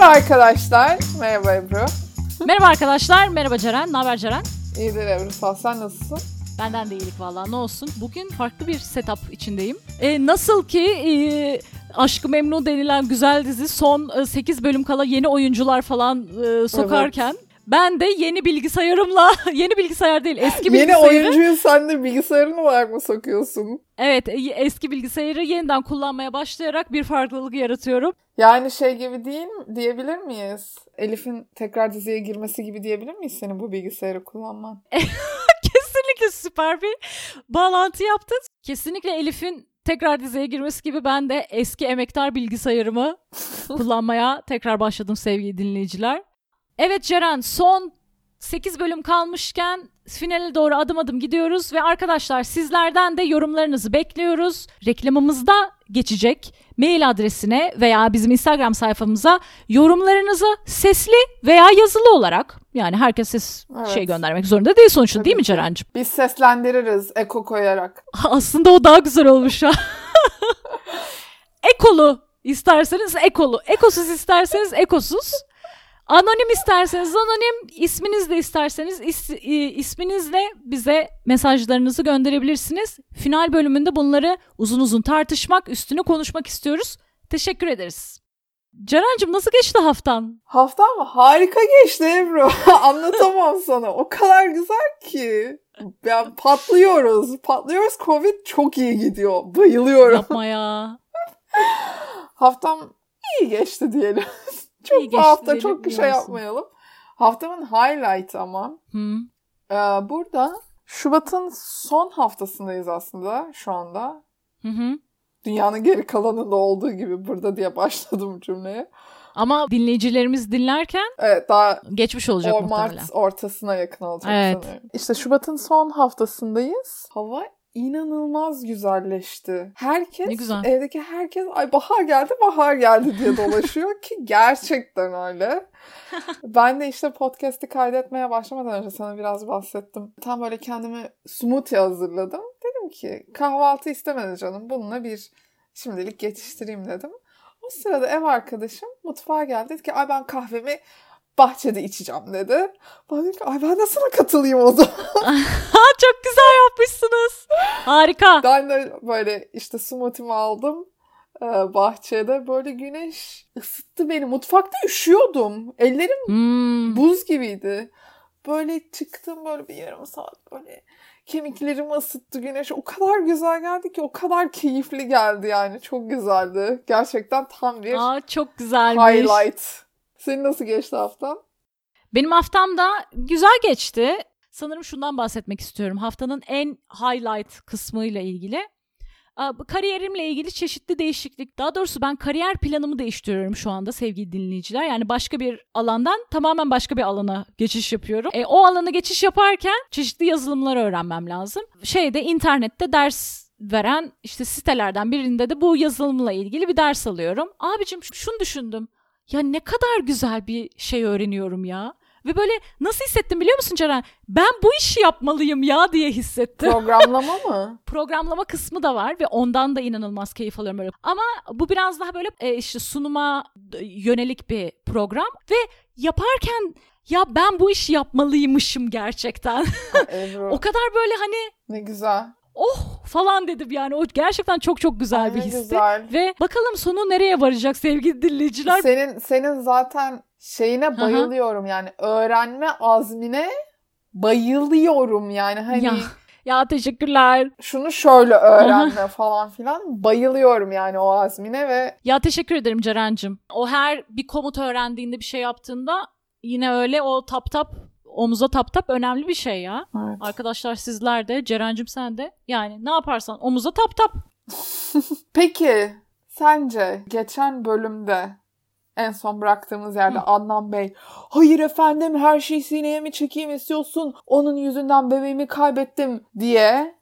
Merhaba arkadaşlar. Merhaba Ebru. Merhaba arkadaşlar. Merhaba Ceren. Ne haber Ceren? İyidir Ebru. Sağ sen nasılsın? Benden de iyilik valla ne olsun. Bugün farklı bir setup içindeyim. E, nasıl ki e, Aşkı Memnu denilen güzel dizi son 8 bölüm kala yeni oyuncular falan e, sokarken evet. Ben de yeni bilgisayarımla, yeni bilgisayar değil eski bilgisayarı. Yeni oyuncuyu sen de bilgisayarın olarak mı sokuyorsun? Evet eski bilgisayarı yeniden kullanmaya başlayarak bir farklılık yaratıyorum. Yani şey gibi değil diyebilir miyiz? Elif'in tekrar diziye girmesi gibi diyebilir miyiz senin bu bilgisayarı kullanman? Kesinlikle süper bir bağlantı yaptın. Kesinlikle Elif'in tekrar diziye girmesi gibi ben de eski emektar bilgisayarımı kullanmaya tekrar başladım sevgili dinleyiciler. Evet Ceren son 8 bölüm kalmışken finale doğru adım adım gidiyoruz ve arkadaşlar sizlerden de yorumlarınızı bekliyoruz. Reklamımızda geçecek mail adresine veya bizim Instagram sayfamıza yorumlarınızı sesli veya yazılı olarak yani herkes ses evet. şey göndermek zorunda değil sonuçta Tabii değil mi Ceren'cim? Biz seslendiririz eko koyarak. Aslında o daha güzel olmuş ha. ekolu isterseniz ekolu, ekosuz isterseniz ekosuz. Anonim isterseniz anonim, isminiz de isterseniz is, isminizle bize mesajlarınızı gönderebilirsiniz. Final bölümünde bunları uzun uzun tartışmak, üstünü konuşmak istiyoruz. Teşekkür ederiz. Ceren'cim nasıl geçti haftan? Haftam mı? Harika geçti Ebru. Anlatamam sana. O kadar güzel ki. Yani patlıyoruz. Patlıyoruz. Covid çok iyi gidiyor. Bayılıyorum. Yapma ya. Haftam iyi geçti diyelim. Çok bu hafta çok bir şey yapmayalım. Haftamın highlight ama. Hı. Ee, burada Şubat'ın son haftasındayız aslında şu anda. Hı hı. Dünyanın geri kalanında olduğu gibi burada diye başladım cümleye. Ama dinleyicilerimiz dinlerken evet, daha geçmiş olacak o muhtemelen. Mart ortasına yakın olacak evet. sanırım. İşte Şubat'ın son haftasındayız. Hava inanılmaz güzelleşti. Herkes, ne güzel. evdeki herkes ay bahar geldi bahar geldi diye dolaşıyor ki gerçekten öyle. ben de işte podcast'i kaydetmeye başlamadan önce sana biraz bahsettim. Tam böyle kendime smoothie hazırladım. Dedim ki kahvaltı istemedi canım bununla bir şimdilik geçiştireyim dedim. O sırada ev arkadaşım mutfağa geldi. Dedi ki ay ben kahvemi bahçede içeceğim dedi. Bana dedi ki ay ben de sana katılayım o zaman. Çok güzel yapmışsınız. Harika. Ben de böyle işte smoothie'mi aldım e, bahçede böyle güneş ısıttı beni. Mutfakta üşüyordum. Ellerim hmm. buz gibiydi. Böyle çıktım böyle bir yarım saat böyle kemiklerimi ısıttı güneş. O kadar güzel geldi ki o kadar keyifli geldi yani. Çok güzeldi. Gerçekten tam bir Aa, çok güzelmiş. highlight. Senin nasıl geçti haftan? Benim haftam da güzel geçti. Sanırım şundan bahsetmek istiyorum. Haftanın en highlight kısmıyla ilgili. Kariyerimle ilgili çeşitli değişiklik. Daha doğrusu ben kariyer planımı değiştiriyorum şu anda sevgili dinleyiciler. Yani başka bir alandan tamamen başka bir alana geçiş yapıyorum. E, o alana geçiş yaparken çeşitli yazılımları öğrenmem lazım. Şeyde internette ders veren işte sitelerden birinde de bu yazılımla ilgili bir ders alıyorum. Abicim şunu düşündüm. Ya ne kadar güzel bir şey öğreniyorum ya. Ve böyle nasıl hissettim biliyor musun Ceren? Ben bu işi yapmalıyım ya diye hissettim. Programlama mı? Programlama kısmı da var ve ondan da inanılmaz keyif alıyorum böyle. Ama bu biraz daha böyle e, işte sunuma yönelik bir program ve yaparken ya ben bu işi yapmalıymışım gerçekten. o kadar böyle hani ne güzel oh falan dedim yani o gerçekten çok çok güzel Ay, bir histi. Güzel. Ve bakalım sonu nereye varacak sevgili dinleyiciler. Senin senin zaten şeyine bayılıyorum Aha. yani öğrenme azmine bayılıyorum yani hani ya. Ya teşekkürler. Şunu şöyle öğrenme falan filan. Bayılıyorum yani o azmine ve... Ya teşekkür ederim Ceren'cim. O her bir komut öğrendiğinde bir şey yaptığında yine öyle o tap tap omuza tap tap önemli bir şey ya. Evet. Arkadaşlar sizler de Ceren'cim sen de yani ne yaparsan omuza tap tap. Peki sence geçen bölümde en son bıraktığımız yerde Hı. Adnan Bey hayır efendim her şeyi sineye mi çekeyim istiyorsun onun yüzünden bebeğimi kaybettim diye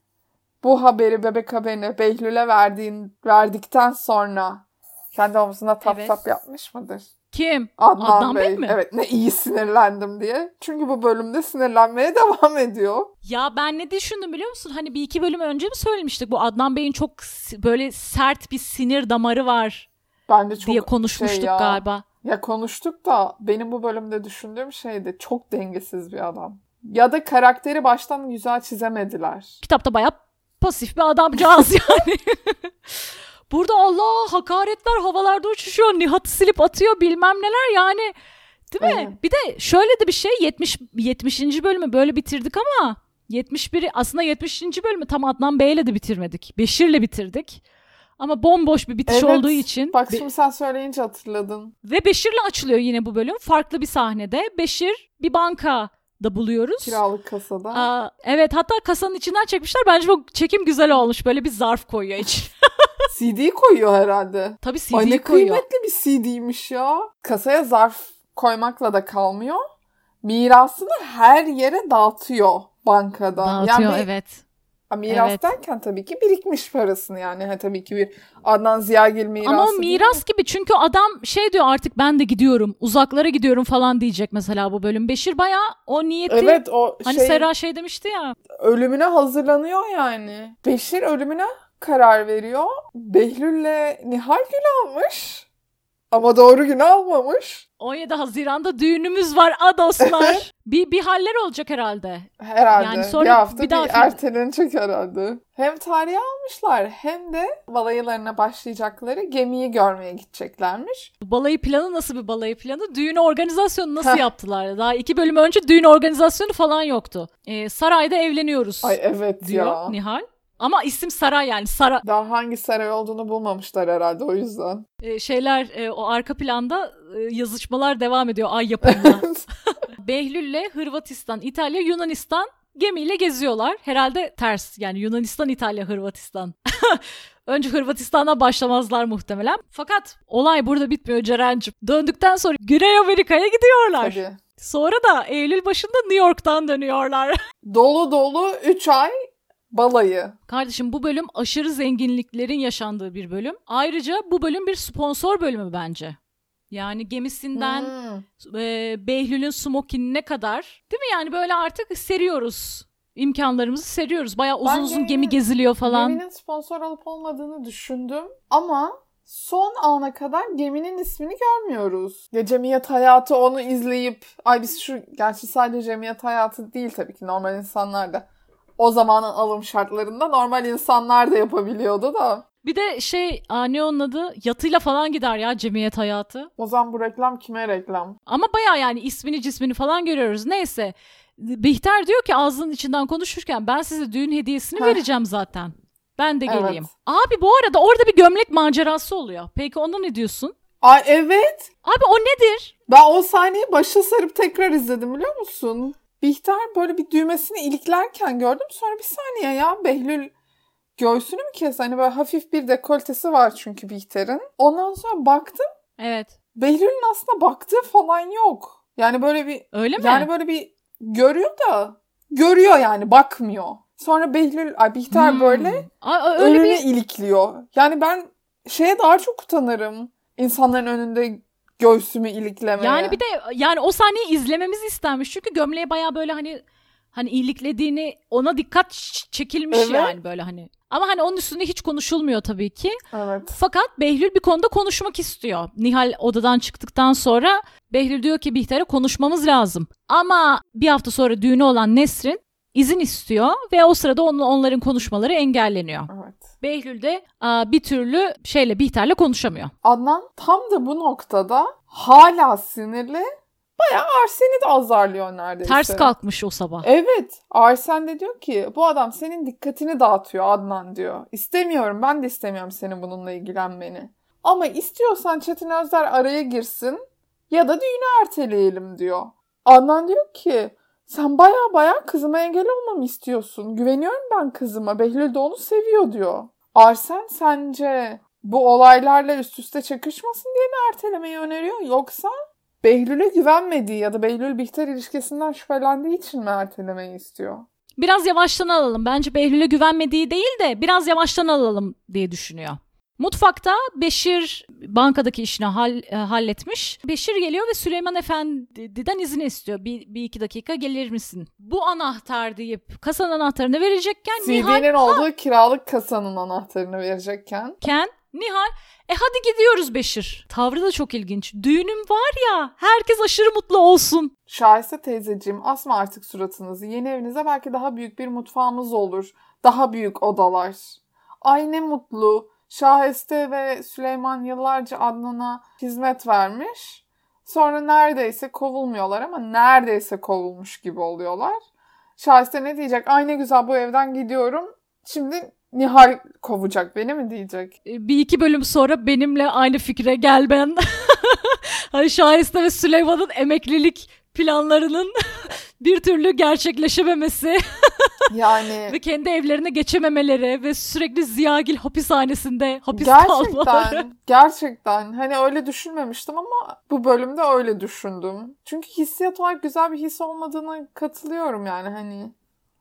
bu haberi bebek haberini Behlül'e verdiğin, verdikten sonra kendi omzuna tap evet. tap yapmış mıdır? Kim? Adnan, Adnan Bey. Bey mi? Evet ne iyi sinirlendim diye. Çünkü bu bölümde sinirlenmeye devam ediyor. Ya ben ne düşündüm biliyor musun? Hani bir iki bölüm önce mi söylemiştik? Bu Adnan Bey'in çok böyle sert bir sinir damarı var. Bence çok diye konuşmuştuk şey ya. galiba. Ya konuştuk da benim bu bölümde düşündüğüm şey de çok dengesiz bir adam. Ya da karakteri baştan güzel çizemediler. Kitapta bayağı pasif bir adamcağız yani. Burada Allah hakaretler havalarda uçuşuyor. Nihat'ı silip atıyor bilmem neler yani. Değil mi? Evet. Bir de şöyle de bir şey 70 70. bölümü böyle bitirdik ama 71 aslında 70. bölümü tam Adnan Bey'le de bitirmedik. Beşir'le bitirdik. Ama bomboş bir bitiş evet, olduğu için. Bak şimdi sen söyleyince hatırladım. Ve Beşir'le açılıyor yine bu bölüm. Farklı bir sahnede. Beşir bir banka da buluyoruz. Kiralık kasada. Aa, evet hatta kasanın içinden çekmişler. Bence bu çekim güzel olmuş. Böyle bir zarf koyuyor için. CD koyuyor herhalde. Tabii CD Ay, ne koyuyor. kıymetli bir CD'ymiş ya. Kasaya zarf koymakla da kalmıyor. Mirasını her yere dağıtıyor bankada. Dağıtıyor yani, evet. Miras evet. derken tabii ki birikmiş parasını yani ha, tabii ki bir Adnan Ziyagil mirası. Ama o miras gibi çünkü adam şey diyor artık ben de gidiyorum uzaklara gidiyorum falan diyecek mesela bu bölüm. Beşir baya o niyeti evet, o hani şey, Sera şey demişti ya. Ölümüne hazırlanıyor yani. Beşir ölümüne karar veriyor. Behlül'le Nihal gün almış. Ama doğru gün almamış. 17 Haziran'da düğünümüz var adoslar. bir bir haller olacak herhalde. Herhalde. Yani sonra bir hafta bir, daha bir ertelenecek herhalde. Hem tarihi almışlar hem de balayılarına başlayacakları gemiyi görmeye gideceklermiş. Balayı planı nasıl bir balayı planı? Düğün organizasyonu nasıl yaptılar? Daha iki bölüm önce düğün organizasyonu falan yoktu. Ee, sarayda evleniyoruz. Ay evet diyor ya. Nihal. Ama isim saray yani saray. Daha hangi saray olduğunu bulmamışlar herhalde o yüzden. Ee, şeyler e, o arka planda e, yazışmalar devam ediyor ay yapımında. Behlül'le Hırvatistan, İtalya, Yunanistan gemiyle geziyorlar. Herhalde ters yani Yunanistan, İtalya, Hırvatistan. Önce Hırvatistan'dan başlamazlar muhtemelen. Fakat olay burada bitmiyor Ceren'cim. Döndükten sonra Güney Amerika'ya gidiyorlar. Tabii. Sonra da Eylül başında New York'tan dönüyorlar. dolu dolu 3 ay balayı. Kardeşim bu bölüm aşırı zenginliklerin yaşandığı bir bölüm. Ayrıca bu bölüm bir sponsor bölümü bence. Yani gemisinden hmm. e, Behlül'ün smokinine kadar değil mi? Yani böyle artık seriyoruz. imkanlarımızı seriyoruz. Baya uzun ben uzun gemi geziliyor falan. Geminin sponsor olup olmadığını düşündüm ama son ana kadar geminin ismini görmüyoruz. Ya cemiyet hayatı onu izleyip ay biz şu gerçi sadece cemiyet hayatı değil tabii ki normal insanlar da o zamanın alım şartlarında normal insanlar da yapabiliyordu da. Bir de şey ne onun adı yatıyla falan gider ya cemiyet hayatı. O zaman bu reklam kime reklam? Ama baya yani ismini cismini falan görüyoruz. Neyse Bihter diyor ki ağzının içinden konuşurken ben size düğün hediyesini vereceğim zaten. Ben de geleyim. Evet. Abi bu arada orada bir gömlek macerası oluyor. Peki ona ne diyorsun? Ay evet. Abi o nedir? Ben o sahneyi başa sarıp tekrar izledim biliyor musun? Bihter böyle bir düğmesini iliklerken gördüm. Sonra bir saniye ya Behlül göğsünü mü kes? Hani böyle hafif bir dekoltesi var çünkü Bihter'in. Ondan sonra baktım. Evet. Behlül'ün aslında baktığı falan yok. Yani böyle bir... Öyle mi? Yani böyle bir görüyor da görüyor yani bakmıyor. Sonra Behlül, ay Bihter hmm. böyle Aa, öyle önüne bir... ilikliyor. Yani ben şeye daha çok utanırım. İnsanların önünde göğsümü iliklemeye. Yani bir de yani o sahneyi izlememiz istenmiş. Çünkü gömleğe baya böyle hani hani iliklediğini ona dikkat çekilmiş evet. yani böyle hani. Ama hani onun üstünde hiç konuşulmuyor tabii ki. Evet. Fakat Behlül bir konuda konuşmak istiyor. Nihal odadan çıktıktan sonra Behlül diyor ki Bihter'e konuşmamız lazım. Ama bir hafta sonra düğünü olan Nesrin izin istiyor ve o sırada on, onların konuşmaları engelleniyor. Evet. Behlül de a, bir türlü şeyle Bihter'le konuşamıyor. Adnan tam da bu noktada hala sinirli Bayağı Arsen'i de azarlıyor neredeyse. Ters kalkmış o sabah. Evet. Arsen de diyor ki bu adam senin dikkatini dağıtıyor Adnan diyor. İstemiyorum ben de istemiyorum senin bununla ilgilenmeni. Ama istiyorsan Çetin Özler araya girsin ya da düğünü erteleyelim diyor. Adnan diyor ki sen baya baya kızıma engel olmamı istiyorsun. Güveniyorum ben kızıma. Behlül de onu seviyor diyor. Arsen sence bu olaylarla üst üste çakışmasın diye mi ertelemeyi öneriyor? Yoksa Behlül'e güvenmediği ya da Behlül-Bihter ilişkisinden şüphelendiği için mi ertelemeyi istiyor? Biraz yavaştan alalım. Bence Behlül'e güvenmediği değil de biraz yavaştan alalım diye düşünüyor. Mutfakta Beşir bankadaki işini hall, e, halletmiş. Beşir geliyor ve Süleyman Efendi'den izin istiyor. Bir, bir iki dakika gelir misin? Bu anahtar deyip kasanın anahtarını verecekken CD'nin olduğu kiralık kasanın anahtarını verecekken. Ken Nihal e hadi gidiyoruz Beşir. Tavrı da çok ilginç. Düğünüm var ya herkes aşırı mutlu olsun. Şahise teyzeciğim asma artık suratınızı. Yeni evinize belki daha büyük bir mutfağımız olur. Daha büyük odalar. Ay ne mutlu. Şahiste ve Süleyman yıllarca Adnan'a hizmet vermiş. Sonra neredeyse kovulmuyorlar ama neredeyse kovulmuş gibi oluyorlar. Şahiste ne diyecek? Ay ne güzel bu evden gidiyorum. Şimdi Nihal kovacak beni mi diyecek? E, bir iki bölüm sonra benimle aynı fikre gel ben. hani Şahiste ve Süleyman'ın emeklilik planlarının bir türlü gerçekleşememesi. yani ve kendi evlerine geçememeleri ve sürekli Ziyagil hapishanesinde hapis gerçekten, kalmaları. Gerçekten. Hani öyle düşünmemiştim ama bu bölümde öyle düşündüm. Çünkü hissiyat olarak güzel bir his olmadığını katılıyorum yani hani.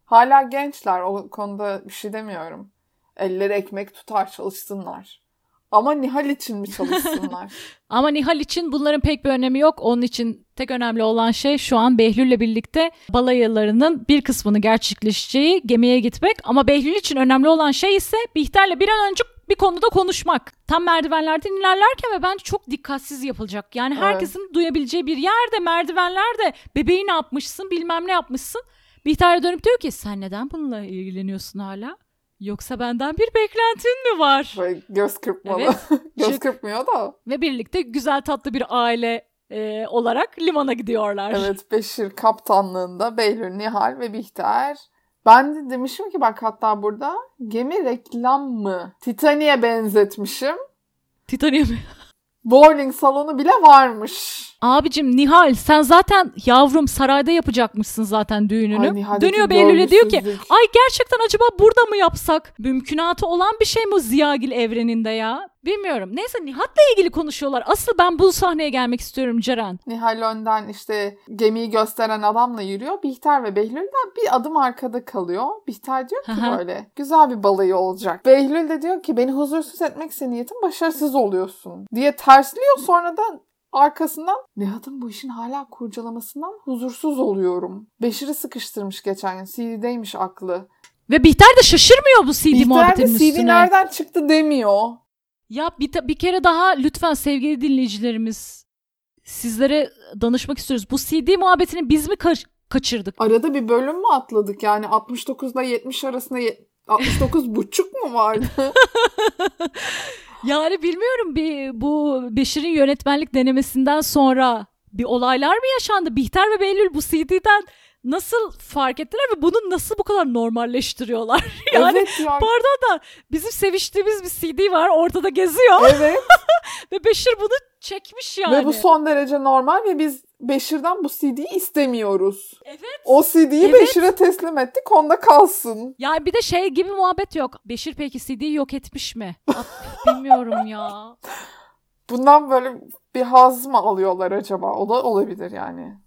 Hala gençler o konuda bir şey demiyorum. Elleri ekmek tutar çalışsınlar. Ama Nihal için mi çalışsınlar? Ama Nihal için bunların pek bir önemi yok. Onun için tek önemli olan şey şu an Behlül'le birlikte balayılarının bir kısmını gerçekleşeceği gemiye gitmek. Ama Behlül için önemli olan şey ise Bihter'le bir an önce bir konuda konuşmak. Tam merdivenlerden ilerlerken ve bence çok dikkatsiz yapılacak. Yani herkesin evet. duyabileceği bir yerde merdivenlerde bebeği ne yapmışsın bilmem ne yapmışsın. Bihter dönüp diyor ki sen neden bununla ilgileniyorsun hala? Yoksa benden bir beklentin mi var? Böyle göz kırpmalı. Evet, göz çık. kırpmıyor da. Ve birlikte güzel tatlı bir aile e, olarak limana gidiyorlar. Evet Beşir kaptanlığında Behlül, Nihal ve Bihter. Ben de demişim ki bak hatta burada gemi reklam mı? Titanic'e benzetmişim. Titanic mi? Bowling salonu bile varmış. Abicim Nihal sen zaten yavrum sarayda yapacakmışsın zaten düğününü. Ay, Dönüyor Behlül'e diyor ki ay gerçekten acaba burada mı yapsak? Mümkünatı olan bir şey mi Ziyagil evreninde ya? Bilmiyorum. Neyse Nihat'la ilgili konuşuyorlar. Asıl ben bu sahneye gelmek istiyorum Ceren. Nihal önden işte gemiyi gösteren adamla yürüyor. Bihter ve Behlül de bir adım arkada kalıyor. Bihter diyor ki böyle güzel bir balayı olacak. Behlül de diyor ki beni huzursuz etmek senin niyetin başarısız oluyorsun diye tersliyor. Sonra da Arkasından Nihat'ın bu işin hala kurcalamasından huzursuz oluyorum. Beşir'i sıkıştırmış geçen gün. CD'deymiş aklı. Ve Bihter de şaşırmıyor bu CD Bihter muhabbetinin üstüne. Bihter de CD nereden çıktı demiyor. Ya bir, bir kere daha lütfen sevgili dinleyicilerimiz sizlere danışmak istiyoruz. Bu CD muhabbetini biz mi ka- kaçırdık? Arada bir bölüm mü atladık? Yani 69 ile 70 arasında 69 buçuk mu vardı? yani bilmiyorum bir bu Beşir'in yönetmenlik denemesinden sonra bir olaylar mı yaşandı? Bihter ve Behlül bu CD'den nasıl fark ettiler ve bunu nasıl bu kadar normalleştiriyorlar? yani evet ya. pardon da bizim seviştiğimiz bir CD var ortada geziyor. Evet. ve Beşir bunu çekmiş yani. Ve bu son derece normal ve biz Beşir'den bu CD'yi istemiyoruz. Evet. O CD'yi evet. Beşir'e teslim ettik onda kalsın. Yani bir de şey gibi muhabbet yok. Beşir peki CD'yi yok etmiş mi? Bilmiyorum ya. Bundan böyle bir haz mı alıyorlar acaba? O da olabilir yani.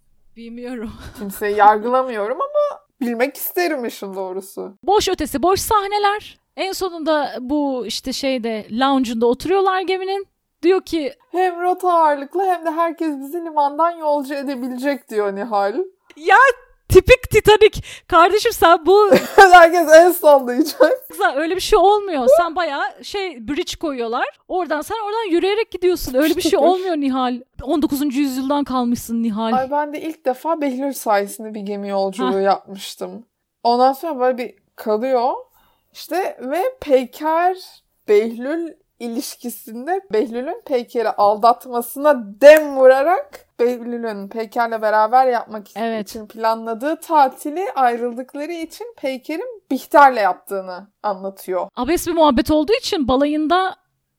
Bilmiyorum. Kimseyi yargılamıyorum ama bilmek isterim işin doğrusu. Boş ötesi boş sahneler. En sonunda bu işte şeyde lounge'unda oturuyorlar geminin. Diyor ki hem rota ağırlıklı hem de herkes bizi limandan yolcu edebilecek diyor Nihal. Ya tipik Titanic. Kardeşim sen bu... Herkes el sallayacak. Öyle bir şey olmuyor. Sen bayağı şey bridge koyuyorlar. Oradan sen oradan yürüyerek gidiyorsun. Öyle bir şey olmuyor Nihal. 19. yüzyıldan kalmışsın Nihal. Ay ben de ilk defa Behlül sayesinde bir gemi yolculuğu ha. yapmıştım. Ondan sonra böyle bir kalıyor. İşte ve Peyker Behlül ilişkisinde Behlül'ün Peyker'i aldatmasına dem vurarak Behlül'ün Peyker'le beraber yapmak evet. için planladığı tatili ayrıldıkları için Peyker'in Bihter'le yaptığını anlatıyor. Abes bir muhabbet olduğu için balayında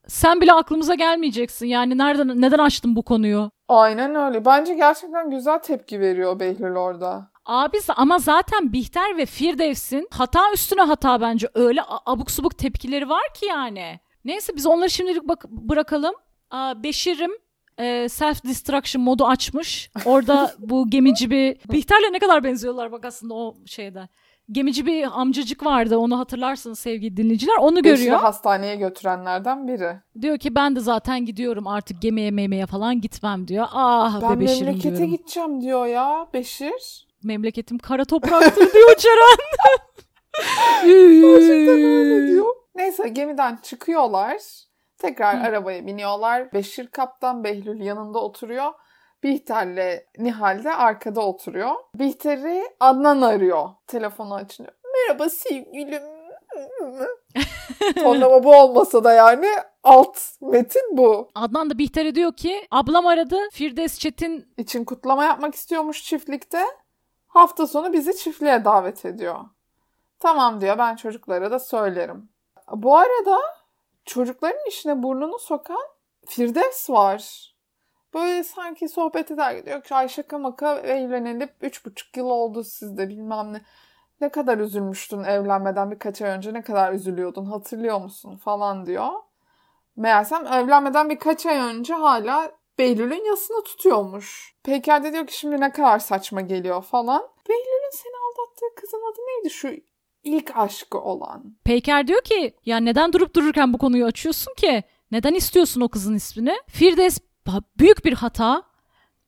sen bile aklımıza gelmeyeceksin. Yani nereden neden açtın bu konuyu? Aynen öyle. Bence gerçekten güzel tepki veriyor Behlül orada. Abi ama zaten Bihter ve Firdevs'in hata üstüne hata bence öyle abuk subuk tepkileri var ki yani. Neyse biz onları şimdilik bak bırakalım. Aa, Beşir'im e, self destruction modu açmış. Orada bu gemici bir Bihter'le ne kadar benziyorlar bak aslında o şeyde. Gemici bir amcacık vardı onu hatırlarsınız sevgili dinleyiciler. Onu Beşir'i görüyor. hastaneye götürenlerden biri. Diyor ki ben de zaten gidiyorum artık gemiye memeye falan gitmem diyor. Ah ben be Beşir'im memlekete gideceğim diyor ya Beşir. Memleketim kara topraktır diyor Ceren. Gerçekten öyle diyor. Neyse gemiden çıkıyorlar. Tekrar Hı. arabaya biniyorlar. Beşir kaptan Behlül yanında oturuyor. Bihter'le Nihal de arkada oturuyor. Bihter'i Adnan arıyor. Telefonu açınca. Merhaba sevgilim. Tonlama bu olmasa da yani alt metin bu. Adnan da Bihter'e diyor ki ablam aradı Firdevs Çetin için kutlama yapmak istiyormuş çiftlikte. Hafta sonu bizi çiftliğe davet ediyor. Tamam diyor ben çocuklara da söylerim. Bu arada çocukların işine burnunu sokan Firdevs var. Böyle sanki sohbet eder gidiyor ki ay şaka maka üç buçuk yıl oldu sizde bilmem ne. Ne kadar üzülmüştün evlenmeden birkaç ay önce ne kadar üzülüyordun hatırlıyor musun falan diyor. Meğersem evlenmeden birkaç ay önce hala Behlül'ün yasını tutuyormuş. Peyker de diyor ki şimdi ne kadar saçma geliyor falan. Behlül'ün seni aldattığı kızın adı neydi şu ilk aşkı olan? Peyker diyor ki ya neden durup dururken bu konuyu açıyorsun ki? Neden istiyorsun o kızın ismini? Firdevs büyük bir hata.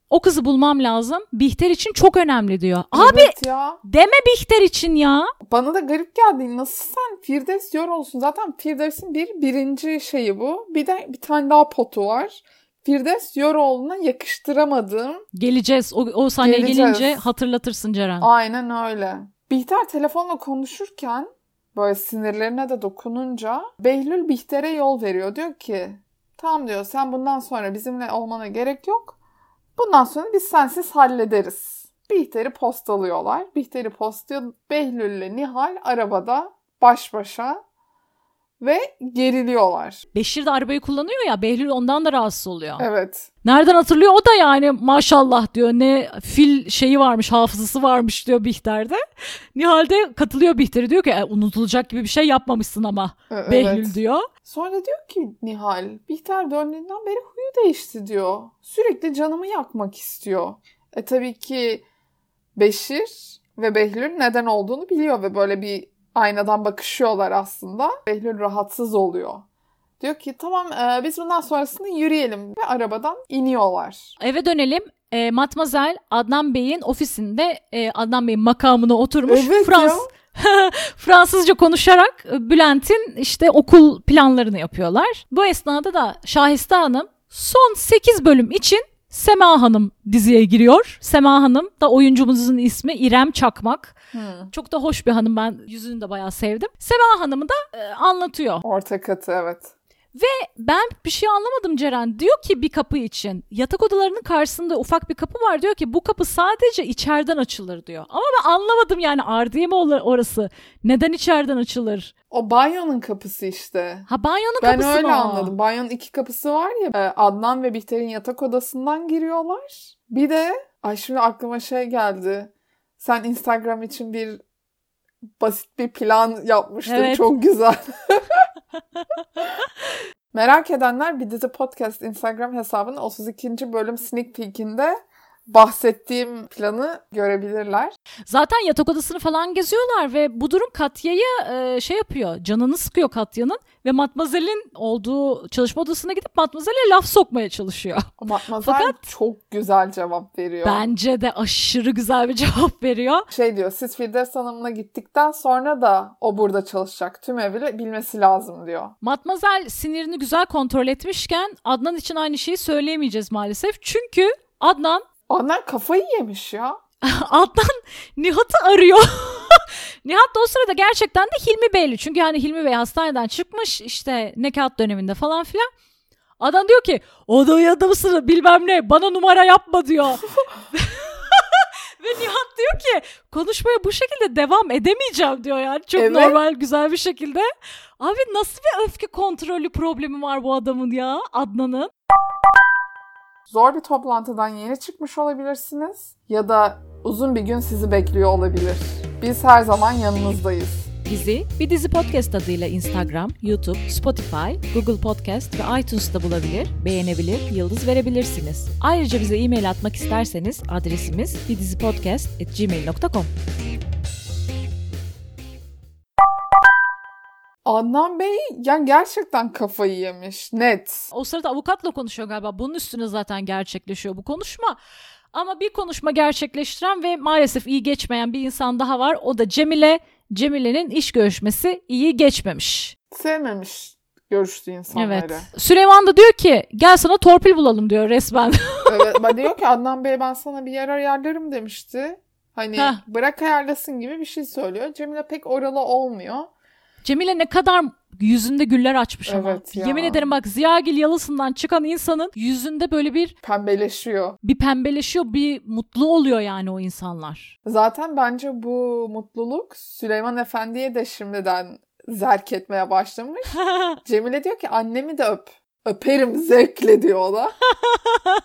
O kızı bulmam lazım. Bihter için çok önemli diyor. Evet Abi ya. deme Bihter için ya. Bana da garip geldi. Nasıl sen Firdevs diyor olsun. Zaten Firdevs'in bir birinci şeyi bu. Bir de bir tane daha potu var. Firdevs Yoroğlu'na yakıştıramadığım... Geleceğiz. O, o sahneye Geleceğiz. gelince hatırlatırsın Ceren. Aynen öyle. Bihter telefonla konuşurken böyle sinirlerine de dokununca Behlül Bihter'e yol veriyor. Diyor ki tamam diyor sen bundan sonra bizimle olmana gerek yok. Bundan sonra biz sensiz hallederiz. Bihter'i postalıyorlar. Bihter'i postluyor. Behlül'le Nihal arabada baş başa ve geriliyorlar. Beşir de arabayı kullanıyor ya Behlül ondan da rahatsız oluyor. Evet. Nereden hatırlıyor? O da yani maşallah diyor ne fil şeyi varmış hafızası varmış diyor Bihter'de. Nihal'de katılıyor Bihter'e diyor ki e, unutulacak gibi bir şey yapmamışsın ama evet. Behlül diyor. Sonra diyor ki Nihal Bihter döndüğünden beri huyu değişti diyor. Sürekli canımı yakmak istiyor. E tabii ki Beşir ve Behlül neden olduğunu biliyor ve böyle bir aynadan bakışıyorlar aslında. Behlül rahatsız oluyor. Diyor ki tamam e, biz bundan sonrasında yürüyelim ve arabadan iniyorlar. Eve dönelim. E, Matmazel Adnan Bey'in ofisinde e, Adnan Bey'in makamına oturmuş. Evet Frans Fransızca konuşarak Bülent'in işte okul planlarını yapıyorlar. Bu esnada da Şahiste Hanım son 8 bölüm için Sema Hanım diziye giriyor. Sema Hanım da oyuncumuzun ismi İrem Çakmak. Hmm. Çok da hoş bir hanım ben yüzünü de bayağı sevdim. Sema Hanım'ı da e, anlatıyor. Orta katı evet. Ve ben bir şey anlamadım Ceren. Diyor ki bir kapı için yatak odalarının karşısında ufak bir kapı var. Diyor ki bu kapı sadece içeriden açılır diyor. Ama ben anlamadım yani ardiye mi orası? Neden içeriden açılır? O banyonun kapısı işte. Ha banyonun ben kapısı mı? Ben öyle mı? anladım. Banyonun iki kapısı var ya. E, Adnan ve Bihter'in yatak odasından giriyorlar. Bir de ay şimdi aklıma şey geldi. Sen Instagram için bir basit bir plan yapmıştın. Evet. Çok güzel. Merak edenler bir dizi podcast Instagram hesabının 32. bölüm sneak peek'inde bahsettiğim planı görebilirler. Zaten yatak odasını falan geziyorlar ve bu durum Katya'yı e, şey yapıyor. Canını sıkıyor Katya'nın ve Matmazel'in olduğu çalışma odasına gidip Matmazel'e laf sokmaya çalışıyor. Matmazel Fakat, çok güzel cevap veriyor. Bence de aşırı güzel bir cevap veriyor. Şey diyor siz Firdevs Hanım'la gittikten sonra da o burada çalışacak. Tüm evi bilmesi lazım diyor. Matmazel sinirini güzel kontrol etmişken Adnan için aynı şeyi söyleyemeyeceğiz maalesef. Çünkü Adnan Adnan kafayı yemiş ya. Adnan Nihat'ı arıyor. Nihat da o sırada gerçekten de Hilmi Beyli. Çünkü hani Hilmi Bey hastaneden çıkmış işte nekat döneminde falan filan. Adam diyor ki odaya mısın bilmem ne bana numara yapma diyor. Ve Nihat diyor ki konuşmaya bu şekilde devam edemeyeceğim diyor yani. Çok evet. normal güzel bir şekilde. Abi nasıl bir öfke kontrolü problemi var bu adamın ya Adnan'ın? Zor bir toplantıdan yeni çıkmış olabilirsiniz ya da uzun bir gün sizi bekliyor olabilir. Biz her zaman yanınızdayız. Bizi Bir Dizi Podcast adıyla Instagram, YouTube, Spotify, Google Podcast ve iTunes'ta bulabilir, beğenebilir, yıldız verebilirsiniz. Ayrıca bize e-mail atmak isterseniz adresimiz bidizipodcast.gmail.com Adnan Bey yani gerçekten kafayı yemiş. Net. O sırada avukatla konuşuyor galiba. Bunun üstüne zaten gerçekleşiyor bu konuşma. Ama bir konuşma gerçekleştiren ve maalesef iyi geçmeyen bir insan daha var. O da Cemile. Cemile'nin iş görüşmesi iyi geçmemiş. Sevmemiş görüştü insanları. Evet. Süleyman da diyor ki gel sana torpil bulalım diyor resmen. evet diyor ki Adnan Bey ben sana bir yer ayarlarım demişti. Hani Heh. bırak ayarlasın gibi bir şey söylüyor. Cemile pek oralı olmuyor. Cemile ne kadar yüzünde güller açmış evet ama. Ya. Yemin ederim bak Ziyagil yalısından çıkan insanın yüzünde böyle bir pembeleşiyor. Bir pembeleşiyor, bir mutlu oluyor yani o insanlar. Zaten bence bu mutluluk Süleyman Efendi'ye de şimdiden zerk etmeye başlamış. Cemile diyor ki annemi de öp. Öperim zevkle diyor o da.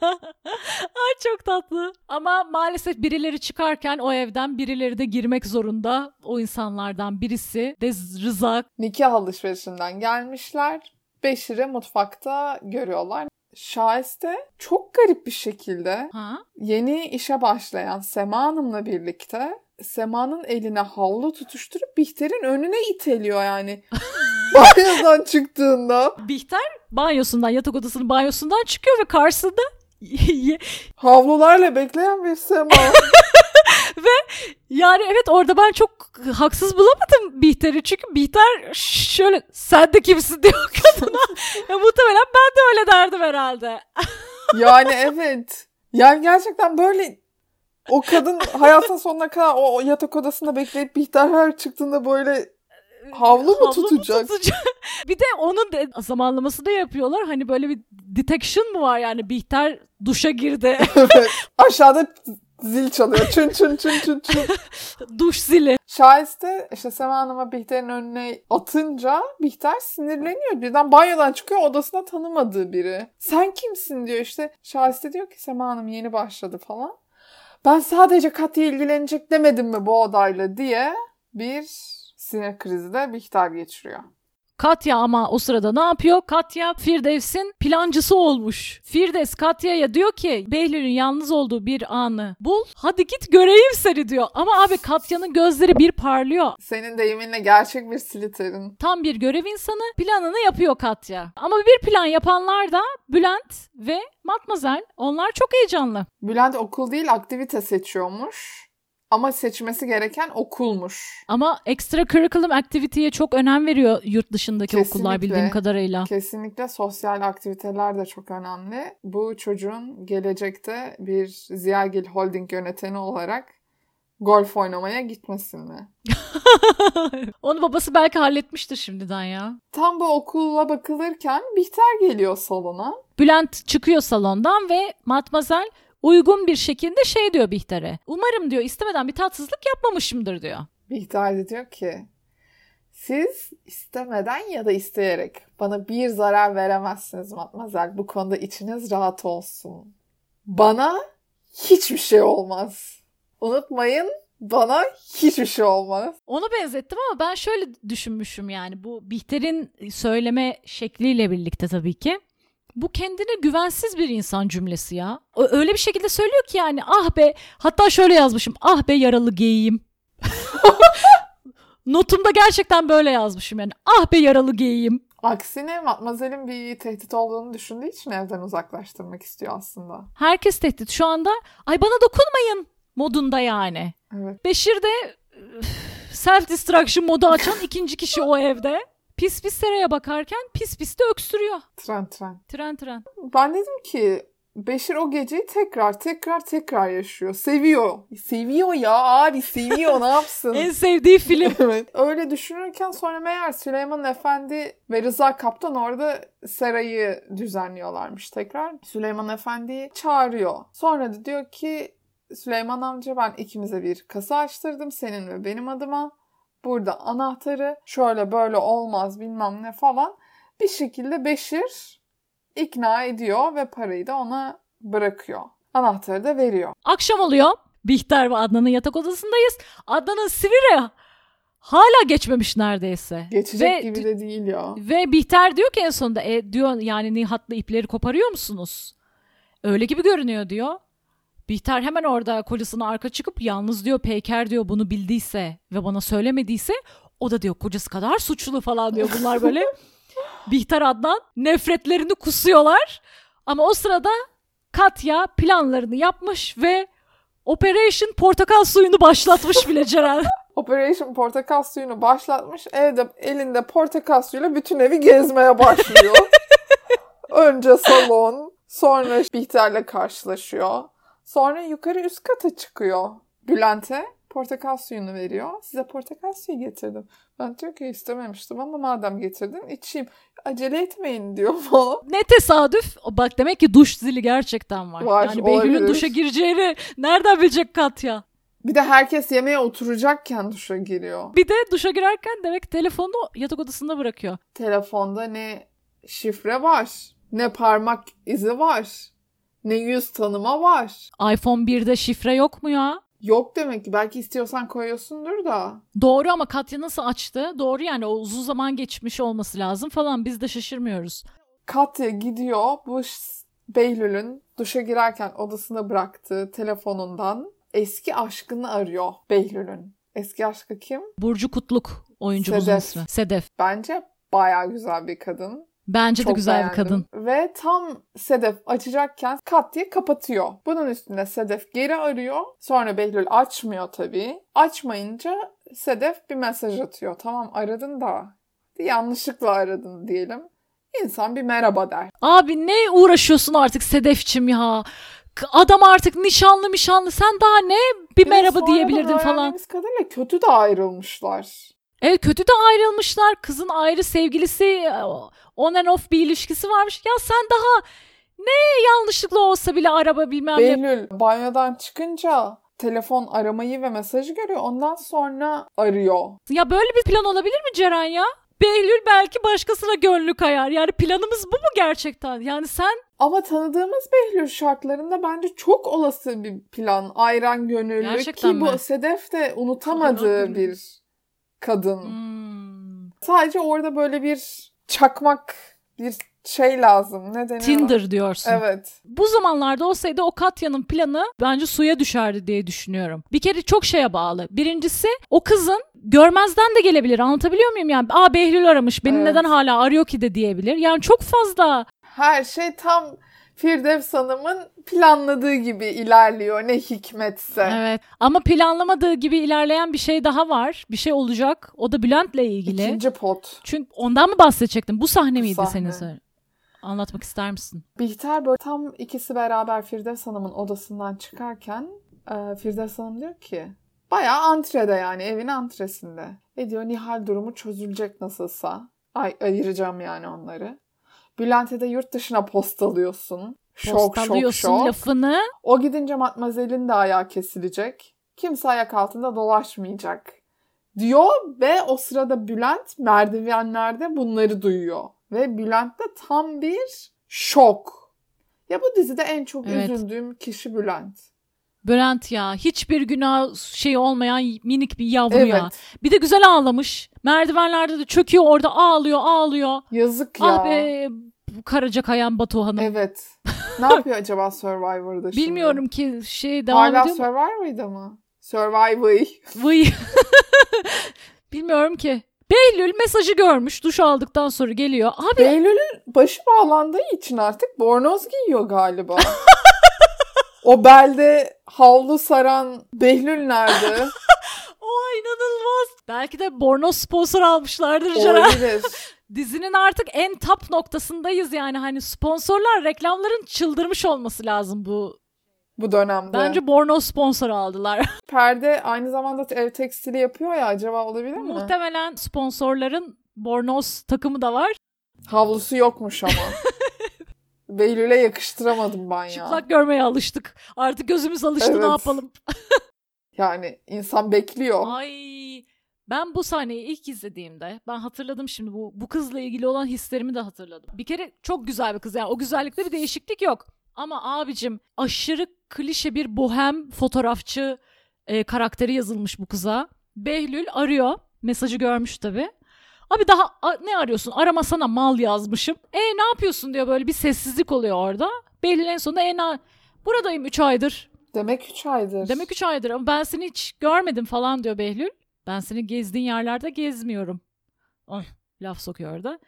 Ama maalesef birileri çıkarken o evden birileri de girmek zorunda. O insanlardan birisi de Rıza. Nikah alışverişinden gelmişler. Beşir'i mutfakta görüyorlar. Şahiste çok garip bir şekilde ha? yeni işe başlayan Sema Hanım'la birlikte Sema'nın eline havlu tutuşturup Bihter'in önüne iteliyor yani. Banyodan çıktığında. Bihter banyosundan, yatak odasının banyosundan çıkıyor ve karşısında havlularla bekleyen bir Sema. ve yani evet orada ben çok haksız bulamadım Bihter'i. Çünkü Bihter şöyle sen de kimsin diyor kadına. ya, muhtemelen ben de öyle derdim herhalde. yani evet. Yani gerçekten böyle o kadın hayatın sonuna kadar o yatak odasında bekleyip Bihter her çıktığında böyle havlu mu tutacak? Mu tutacak? bir de onun de zamanlaması da yapıyorlar. Hani böyle bir detection mu var yani Bihter duşa girdi. evet. Aşağıda zil çalıyor. Çın çın çın çın çın. Duş zili. Şahiste işte Sema Hanım'a Bihter'in önüne atınca Bihter sinirleniyor. Birden banyodan çıkıyor odasında tanımadığı biri. Sen kimsin diyor işte. Şahiste diyor ki Sema Hanım yeni başladı falan ben sadece Katya ilgilenecek demedim mi bu odayla diye bir sinir krizi de Bihter geçiriyor. Katya ama o sırada ne yapıyor? Katya Firdevs'in plancısı olmuş. Firdevs Katya'ya diyor ki Behlül'ün yalnız olduğu bir anı bul. Hadi git göreyim seni diyor. Ama abi Katya'nın gözleri bir parlıyor. Senin deyiminle gerçek bir Slytherin. Tam bir görev insanı planını yapıyor Katya. Ama bir plan yapanlar da Bülent ve Matmazel. Onlar çok heyecanlı. Bülent okul değil aktivite seçiyormuş. Ama seçmesi gereken okulmuş. Ama extra curriculum activity'ye çok önem veriyor yurt dışındaki kesinlikle, okullar bildiğim kadarıyla. Kesinlikle sosyal aktiviteler de çok önemli. Bu çocuğun gelecekte bir Ziyagil Holding yöneteni olarak golf oynamaya gitmesin mi? Onu babası belki halletmiştir şimdiden ya. Tam bu okulla bakılırken Bihter geliyor salona. Bülent çıkıyor salondan ve Matmazel uygun bir şekilde şey diyor Bihter'e. Umarım diyor istemeden bir tatsızlık yapmamışımdır diyor. Bihter de diyor ki siz istemeden ya da isteyerek bana bir zarar veremezsiniz Matmazel. Bu konuda içiniz rahat olsun. Bana hiçbir şey olmaz. Unutmayın bana hiçbir şey olmaz. Onu benzettim ama ben şöyle düşünmüşüm yani bu Bihter'in söyleme şekliyle birlikte tabii ki bu kendine güvensiz bir insan cümlesi ya. Öyle bir şekilde söylüyor ki yani ah be hatta şöyle yazmışım ah be yaralı geyiğim. Notumda gerçekten böyle yazmışım yani ah be yaralı geyiğim. Aksine Matmazel'in bir tehdit olduğunu düşündüğü için evden uzaklaştırmak istiyor aslında. Herkes tehdit. Şu anda ay bana dokunmayın modunda yani. Evet. Beşir de self destruction modu açan ikinci kişi o evde. Pis pis seraya bakarken pis pis de öksürüyor. Tren tren. Tren tren. Ben dedim ki Beşir o geceyi tekrar tekrar tekrar yaşıyor. Seviyor. Seviyor ya abi seviyor ne yapsın? en sevdiği film. evet. Öyle düşünürken sonra meğer Süleyman Efendi ve Rıza Kaptan orada Seray'ı düzenliyorlarmış tekrar. Süleyman Efendi'yi çağırıyor. Sonra da diyor ki Süleyman amca ben ikimize bir kasa açtırdım senin ve benim adıma burada anahtarı şöyle böyle olmaz bilmem ne falan bir şekilde Beşir ikna ediyor ve parayı da ona bırakıyor. Anahtarı da veriyor. Akşam oluyor. Bihter ve Adnan'ın yatak odasındayız. Adnan'ın Sivire hala geçmemiş neredeyse. Geçecek ve, gibi de değil ya. Ve Bihter diyor ki en sonunda e, diyor yani Nihat'la ipleri koparıyor musunuz? Öyle gibi görünüyor diyor. Bihter hemen orada kocasına arka çıkıp yalnız diyor Peyker diyor bunu bildiyse ve bana söylemediyse o da diyor kocası kadar suçlu falan diyor bunlar böyle. Bihter Adnan nefretlerini kusuyorlar. Ama o sırada Katya planlarını yapmış ve Operation Portakal suyunu başlatmış bile Ceren. Operation Portakal suyunu başlatmış. Evde elinde portakal suyuyla bütün evi gezmeye başlıyor. Önce salon, sonra Bihter'le karşılaşıyor. Sonra yukarı üst kata çıkıyor. Bülent'e portakal suyunu veriyor. Size portakal suyu getirdim. Ben diyor ki istememiştim ama madem getirdin içeyim. Acele etmeyin diyor falan. Ne tesadüf. Bak demek ki duş zili gerçekten var. var yani Behlül'ün duşa gireceğini nereden bilecek Katya? Bir de herkes yemeğe oturacakken duşa giriyor. Bir de duşa girerken demek telefonunu yatak odasında bırakıyor. Telefonda ne şifre var, ne parmak izi var, ne yüz tanıma var. iPhone 1'de şifre yok mu ya? Yok demek ki. Belki istiyorsan koyuyorsundur da. Doğru ama Katya nasıl açtı? Doğru yani o uzun zaman geçmiş olması lazım falan. Biz de şaşırmıyoruz. Katya gidiyor bu Behlül'ün duşa girerken odasına bıraktığı telefonundan eski aşkını arıyor Behlül'ün. Eski aşkı kim? Burcu Kutluk oyuncumuzun Sedef. ismi. Sedef. Bence baya güzel bir kadın. Bence Çok de güzel beğendim. bir kadın. Ve tam Sedef açacakken kat diye kapatıyor. Bunun üstüne Sedef geri arıyor. Sonra Behlül açmıyor tabii. Açmayınca Sedef bir mesaj atıyor. Tamam aradın da yanlışlıkla aradın diyelim. İnsan bir merhaba der. Abi ne uğraşıyorsun artık Sedefçim ya? Adam artık nişanlı nişanlı sen daha ne bir, bir merhaba diyebilirdin falan. Biz kadarıyla kötü de ayrılmışlar. Evet kötü de ayrılmışlar. Kızın ayrı sevgilisi on and off bir ilişkisi varmış. Ya sen daha ne yanlışlıkla olsa bile araba bilmem Behlül, ne. Behlül banyodan çıkınca telefon aramayı ve mesajı görüyor. Ondan sonra arıyor. Ya böyle bir plan olabilir mi Ceren ya? Behlül belki başkasına gönlü kayar. Yani planımız bu mu gerçekten? Yani sen... Ama tanıdığımız Behlül şartlarında bence çok olası bir plan. Ayran gönüllü Gerçekten ki mi? bu Sedef de unutamadığı bir kadın. Hmm. Sadece orada böyle bir çakmak bir şey lazım. Ne deniyor? Tinder diyorsun. Evet. Bu zamanlarda olsaydı o Katya'nın planı bence suya düşerdi diye düşünüyorum. Bir kere çok şeye bağlı. Birincisi o kızın görmezden de gelebilir. Anlatabiliyor muyum yani? Aa Behlül aramış. Beni evet. neden hala arıyor ki de diyebilir. Yani çok fazla. Her şey tam Firdevs Hanım'ın planladığı gibi ilerliyor ne hikmetse. Evet ama planlamadığı gibi ilerleyen bir şey daha var. Bir şey olacak. O da Bülent'le ilgili. İkinci pot. Çünkü ondan mı bahsedecektin? Bu sahne miydi sahne. senin? Anlatmak ister misin? Bihter böyle tam ikisi beraber Firdevs Hanım'ın odasından çıkarken e, Firdevs Hanım diyor ki bayağı antrede yani evin antresinde. Ve diyor Nihal durumu çözülecek nasılsa. Ay ayıracağım yani onları. Bülent'e de yurt dışına postalıyorsun. Şok şok şok. lafını. O gidince Matmazel'in de ayağı kesilecek. Kimse ayak altında dolaşmayacak. Diyor ve o sırada Bülent merdivenlerde bunları duyuyor. Ve Bülent de tam bir şok. Ya bu dizide en çok evet. üzüldüğüm kişi Bülent. Bülent ya hiçbir günah şey olmayan minik bir yavru evet. ya. Bir de güzel ağlamış. Merdivenlerde de çöküyor orada ağlıyor ağlıyor. Yazık ya. Abi Karaca Kayan Batuhan'ım. Evet. Ne yapıyor acaba Survivor'da şimdi? Bilmiyorum ki şey devam Hala ediyor mu? Hala Survivor'da mı? Survivor. Vıy. Bilmiyorum ki. Behlül mesajı görmüş duş aldıktan sonra geliyor. Abi Behlül'ün başı bağlandığı için artık bornoz giyiyor galiba. o belde havlu saran Behlül nerede? o inanılmaz. Belki de bornoz sponsor almışlardır. Olabilir. Dizinin artık en top noktasındayız yani hani sponsorlar reklamların çıldırmış olması lazım bu bu dönemde. Bence Borno sponsor aldılar. Perde aynı zamanda ev tekstili yapıyor ya acaba olabilir mi? Muhtemelen sponsorların Bornos takımı da var. Havlusu yokmuş ama. Beylül'e yakıştıramadım ben ya. Çıplak görmeye alıştık. Artık gözümüz alıştı evet. ne yapalım. yani insan bekliyor. Ay ben bu sahneyi ilk izlediğimde ben hatırladım şimdi bu bu kızla ilgili olan hislerimi de hatırladım. Bir kere çok güzel bir kız yani o güzellikte bir değişiklik yok. Ama abicim aşırı klişe bir bohem fotoğrafçı e, karakteri yazılmış bu kıza. Behlül arıyor. Mesajı görmüş tabii. Abi daha a, ne arıyorsun? Aramasana mal yazmışım. E ne yapıyorsun diyor böyle bir sessizlik oluyor orada. Behlül en sonunda e na buradayım 3 aydır. Demek 3 aydır. Demek 3 aydır ama ben seni hiç görmedim falan diyor Behlül. Ben seni gezdiğin yerlerde gezmiyorum. Ay, laf sokuyor orada.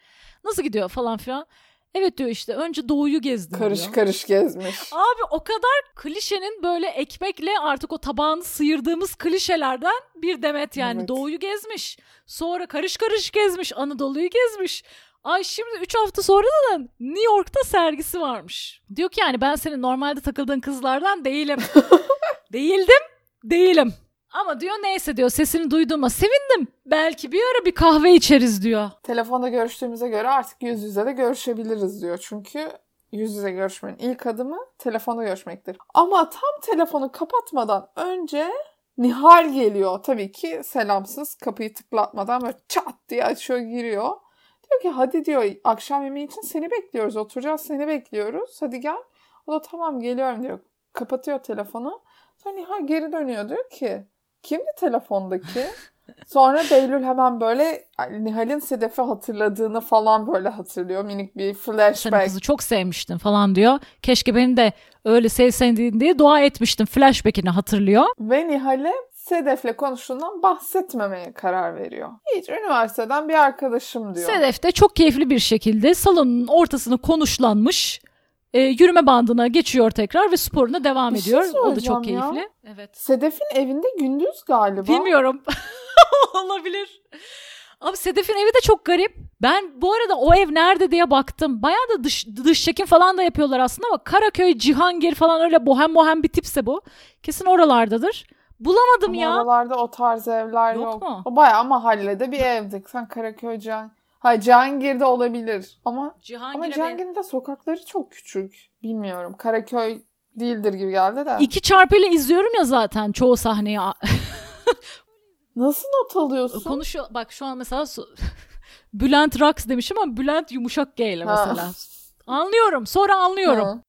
Nasıl gidiyor falan filan. Evet diyor işte önce doğuyu gezdim Karış diyor. karış gezmiş. Abi o kadar klişenin böyle ekmekle artık o tabağını sıyırdığımız klişelerden bir demet yani. Evet. Doğuyu gezmiş. Sonra karış karış gezmiş. Anadolu'yu gezmiş. Ay şimdi 3 hafta sonra da New York'ta sergisi varmış. Diyor ki yani ben senin normalde takıldığın kızlardan değilim. Değildim, değilim. Ama diyor neyse diyor sesini duyduğuma sevindim. Belki bir ara bir kahve içeriz diyor. Telefonda görüştüğümüze göre artık yüz yüze de görüşebiliriz diyor. Çünkü yüz yüze görüşmenin ilk adımı telefonda görüşmektir. Ama tam telefonu kapatmadan önce Nihal geliyor. Tabii ki selamsız kapıyı tıklatmadan böyle çat diye açıyor giriyor. Diyor ki hadi diyor akşam yemeği için seni bekliyoruz. Oturacağız seni bekliyoruz. Hadi gel. O da tamam geliyorum diyor. Kapatıyor telefonu. Sonra Nihal geri dönüyor diyor ki kimdi telefondaki? Sonra Behlül hemen böyle Nihal'in Sedef'i hatırladığını falan böyle hatırlıyor. Minik bir flashback. Sen kızı çok sevmiştin falan diyor. Keşke beni de öyle sevseydin diye dua etmiştim. Flashback'ini hatırlıyor. Ve Nihal'e Sedef'le konuştuğundan bahsetmemeye karar veriyor. Hiç üniversiteden bir arkadaşım diyor. Sedef de çok keyifli bir şekilde salonun ortasını konuşlanmış e, yürüme bandına geçiyor tekrar ve sporuna devam bir şey ediyor. O da çok keyifli. Ya. Evet. Sedef'in evinde gündüz galiba. Bilmiyorum. Olabilir. Abi Sedef'in evi de çok garip. Ben bu arada o ev nerede diye baktım. Bayağı da dış, dış çekim falan da yapıyorlar aslında ama Karaköy, Cihangir falan öyle bohem bohem bir tipse bu. Kesin oralardadır. Bulamadım ama ya. Oralarda o tarz evler yok. yok. Mu? O bayağı mahallede bir evdi. Sen Karaköy, Cihangir. Ha Cihangir'de olabilir ama Cihangir'e ama Cihangir'in de sokakları çok küçük. Bilmiyorum. Karaköy değildir gibi geldi de. İki çarpıyla izliyorum ya zaten çoğu sahneyi. Nasıl not alıyorsun? Konuşuyor. Bak şu an mesela Bülent Raks demişim ama Bülent yumuşak G ile mesela. Ha. Anlıyorum. Sonra anlıyorum. Ha.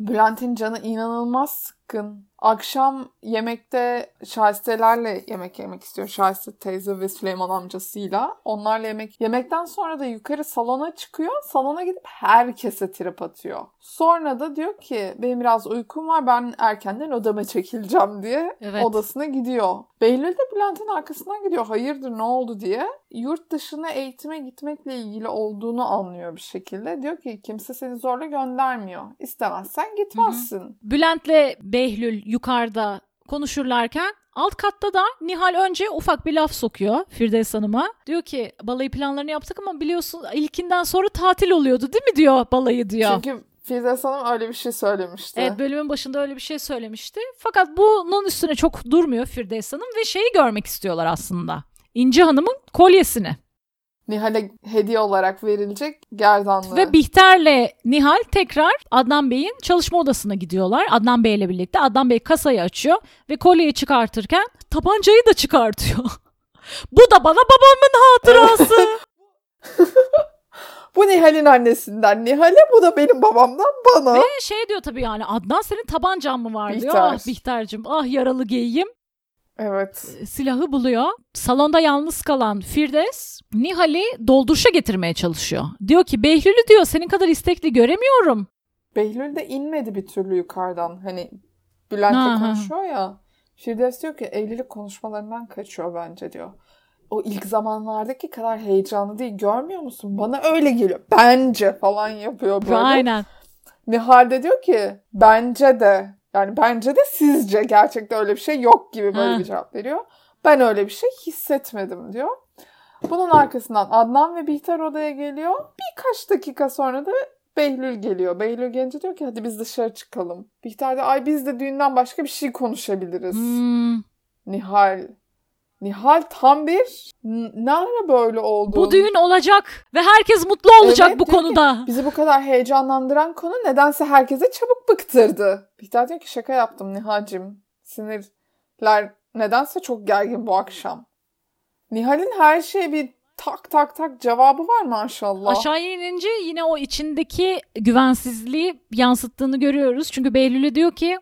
Bülent'in canı inanılmaz sıkkın. Akşam yemekte şahistelerle yemek yemek istiyor. Şahiste teyze ve Süleyman amcasıyla. Onlarla yemek yemekten sonra da yukarı salona çıkıyor. Salona gidip herkese trip atıyor. Sonra da diyor ki benim biraz uykum var ben erkenden odama çekileceğim diye evet. odasına gidiyor. Behlül de Bülent'in arkasından gidiyor. Hayırdır ne oldu diye. Yurt dışına eğitime gitmekle ilgili olduğunu anlıyor bir şekilde. Diyor ki kimse seni zorla göndermiyor. İstemezsen gitmezsin. Hı hı. Bülent'le Behlül yukarıda konuşurlarken Alt katta da Nihal önce ufak bir laf sokuyor Firdevs Hanım'a. Diyor ki balayı planlarını yaptık ama biliyorsun ilkinden sonra tatil oluyordu değil mi diyor balayı diyor. Çünkü Firdevs Hanım öyle bir şey söylemişti. Evet bölümün başında öyle bir şey söylemişti. Fakat bunun üstüne çok durmuyor Firdevs Hanım ve şeyi görmek istiyorlar aslında. İnci Hanım'ın kolyesini. Nihal'e hediye olarak verilecek gerdanlığı. Ve Bihter'le Nihal tekrar Adnan Bey'in çalışma odasına gidiyorlar. Adnan Bey'le birlikte. Adnan Bey kasayı açıyor ve kolyeyi çıkartırken tabancayı da çıkartıyor. Bu da bana babamın hatırası. Nihal'in annesinden Nihal'e bu da benim babamdan bana. Ve şey diyor tabii yani Adnan senin tabancan mı var Bihter. diyor. Ah Bihter'cim ah yaralı geyiyim. Evet. Ee, silahı buluyor. Salonda yalnız kalan Firdevs Nihal'i dolduruşa getirmeye çalışıyor. Diyor ki Behlül'ü diyor senin kadar istekli göremiyorum. Behlül de inmedi bir türlü yukarıdan. Hani Bülent'le konuşuyor ya. Firdevs diyor ki evlilik konuşmalarından kaçıyor bence diyor. O ilk zamanlardaki kadar heyecanlı değil. Görmüyor musun? Bana öyle geliyor. Bence falan yapıyor böyle. Aynen. Nihal de diyor ki bence de yani bence de sizce gerçekten öyle bir şey yok gibi böyle ha. bir cevap veriyor. Ben öyle bir şey hissetmedim diyor. Bunun arkasından Adnan ve Bihter odaya geliyor. Birkaç dakika sonra da Behlül geliyor. Behlül gelince diyor ki hadi biz dışarı çıkalım. Bihter de ay biz de düğünden başka bir şey konuşabiliriz. Hmm. Nihal Nihal tam bir ne ara böyle oldu? Bu düğün olacak ve herkes mutlu olacak evet, bu konuda. Ki, bizi bu kadar heyecanlandıran konu nedense herkese çabuk bıktırdı. Bihter diyor ki şaka yaptım Nihal'cim. Sinirler nedense çok gergin bu akşam. Nihal'in her şeye bir tak tak tak cevabı var maşallah. Aşağıya inince yine o içindeki güvensizliği yansıttığını görüyoruz. Çünkü Behlül'e diyor ki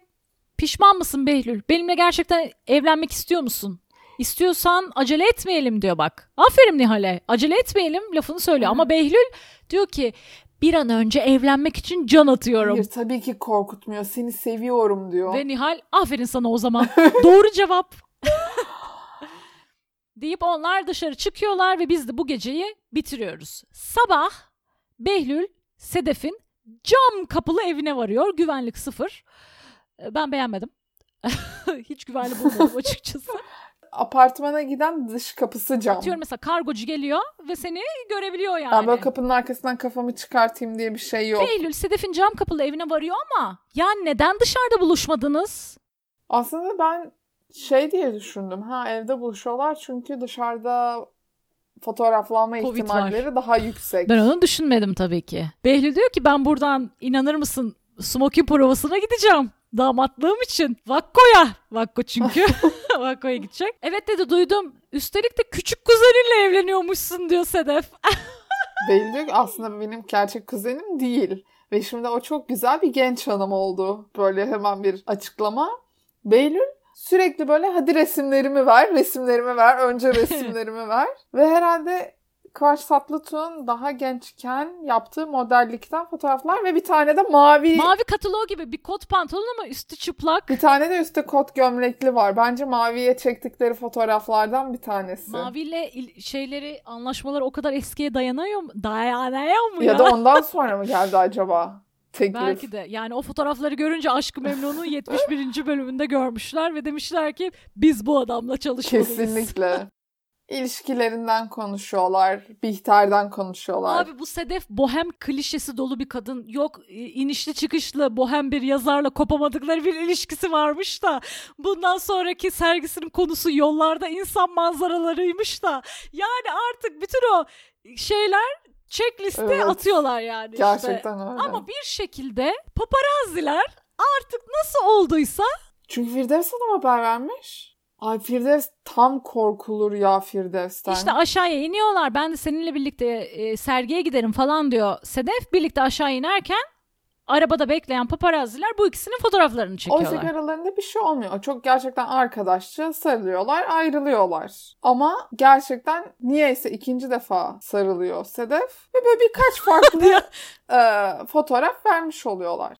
pişman mısın Behlül? Benimle gerçekten evlenmek istiyor musun? İstiyorsan acele etmeyelim diyor bak. Aferin Nihal'e. Acele etmeyelim lafını söylüyor. Ama Behlül diyor ki bir an önce evlenmek için can atıyorum. Hayır tabii ki korkutmuyor. Seni seviyorum diyor. Ve Nihal aferin sana o zaman. Doğru cevap. deyip onlar dışarı çıkıyorlar ve biz de bu geceyi bitiriyoruz. Sabah Behlül Sedef'in cam kapılı evine varıyor. Güvenlik sıfır. Ben beğenmedim. Hiç güvenli bulmadım açıkçası. Apartmana giden dış kapısı cam. Atıyorum mesela kargocu geliyor ve seni görebiliyor yani. Ben böyle kapının arkasından kafamı çıkartayım diye bir şey yok. Eylül Sedef'in cam kapılı evine varıyor ama yani neden dışarıda buluşmadınız? Aslında ben şey diye düşündüm. Ha evde buluşuyorlar çünkü dışarıda fotoğraflanma Covid ihtimalleri var. daha yüksek. Ben onu düşünmedim tabii ki. Behlül diyor ki ben buradan inanır mısın smoking provasına gideceğim damatlığım için. Vakko'ya. Vakko çünkü. Vakko'ya gidecek. Evet dedi duydum. Üstelik de küçük kuzeninle evleniyormuşsun diyor Sedef. Diyor ki aslında benim gerçek kuzenim değil. Ve şimdi o çok güzel bir genç hanım oldu. Böyle hemen bir açıklama. Behlül sürekli böyle hadi resimlerimi ver, resimlerimi ver, önce resimlerimi ver. Ve herhalde Kıvanç Tatlıtuğ'un daha gençken yaptığı modellikten fotoğraflar ve bir tane de mavi... Mavi kataloğu gibi bir kot pantolon ama üstü çıplak. Bir tane de üstte kot gömlekli var. Bence maviye çektikleri fotoğraflardan bir tanesi. Maviyle şeyleri, anlaşmaları o kadar eskiye dayanıyor mu? Dayanıyor mu ya? Ya da ondan sonra mı geldi acaba? Teklif. Belki de. Yani o fotoğrafları görünce Aşkı Memnun'un 71. bölümünde görmüşler ve demişler ki biz bu adamla çalışmalıyız. Kesinlikle. İlişkilerinden konuşuyorlar. Bihter'den konuşuyorlar. Abi bu Sedef bohem klişesi dolu bir kadın. Yok inişli çıkışlı bohem bir yazarla kopamadıkları bir ilişkisi varmış da. Bundan sonraki sergisinin konusu yollarda insan manzaralarıymış da. Yani artık bütün o şeyler checkliste evet. atıyorlar yani. Gerçekten işte. öyle. Ama bir şekilde paparazziler artık nasıl olduysa çünkü Firdevs Hanım haber vermiş. Ay Firdevs tam korkulur ya Firdevs'ten. İşte aşağıya iniyorlar. Ben de seninle birlikte e, sergiye giderim falan diyor Sedef. Birlikte aşağı inerken arabada bekleyen paparazziler bu ikisinin fotoğraflarını çekiyorlar. Oysa aralarında bir şey olmuyor. Çok gerçekten arkadaşça sarılıyorlar, ayrılıyorlar. Ama gerçekten niyeyse ikinci defa sarılıyor Sedef ve böyle birkaç farklı e, fotoğraf vermiş oluyorlar.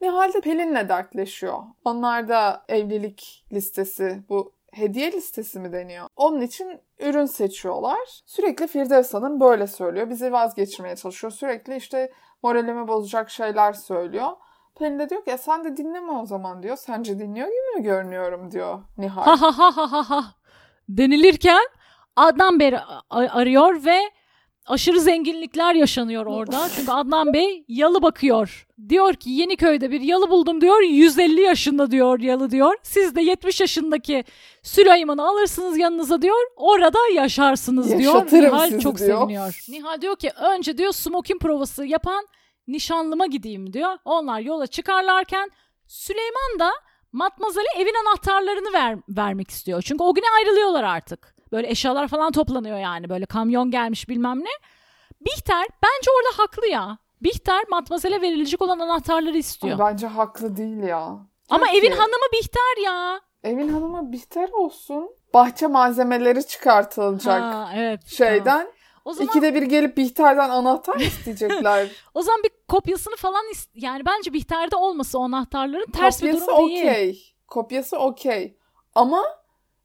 Nihal de Pelin'le dertleşiyor. Onlar da evlilik listesi, bu hediye listesi mi deniyor? Onun için ürün seçiyorlar. Sürekli Firdevs Hanım böyle söylüyor. Bizi vazgeçirmeye çalışıyor. Sürekli işte moralimi bozacak şeyler söylüyor. Pelin de diyor ki e sen de dinleme o zaman diyor. Sence dinliyor gibi mi görünüyorum diyor Nihal. Ha ha ha ha ha. Denilirken Adnan Bey arıyor ve aşırı zenginlikler yaşanıyor orada. Çünkü Adnan Bey yalı bakıyor. Diyor ki Yeniköy'de bir yalı buldum diyor. 150 yaşında diyor yalı diyor. Siz de 70 yaşındaki Süleyman'ı alırsınız yanınıza diyor. Orada yaşarsınız diyor. Nihal çok diyor. seviniyor. Nihal diyor ki önce diyor smoking provası yapan nişanlıma gideyim diyor. Onlar yola çıkarlarken Süleyman da Matmazel'e evin anahtarlarını ver, vermek istiyor. Çünkü o güne ayrılıyorlar artık. Böyle eşyalar falan toplanıyor yani. Böyle kamyon gelmiş bilmem ne. Bihter bence orada haklı ya. Bihter Matmazel'e verilecek olan anahtarları istiyor. Ay, bence haklı değil ya. Ama evin hanımı Bihter ya. Evin hanımı Bihter olsun. Bahçe malzemeleri çıkartılacak ha, evet, şeyden. Tamam. O zaman... İkide bir gelip Bihter'den anahtar isteyecekler? o zaman bir kopyasını falan ist- yani bence Bihter'de olması o anahtarların ters Kopyası bir durum okay. değil. Kopyası okey. Kopyası okey. Ama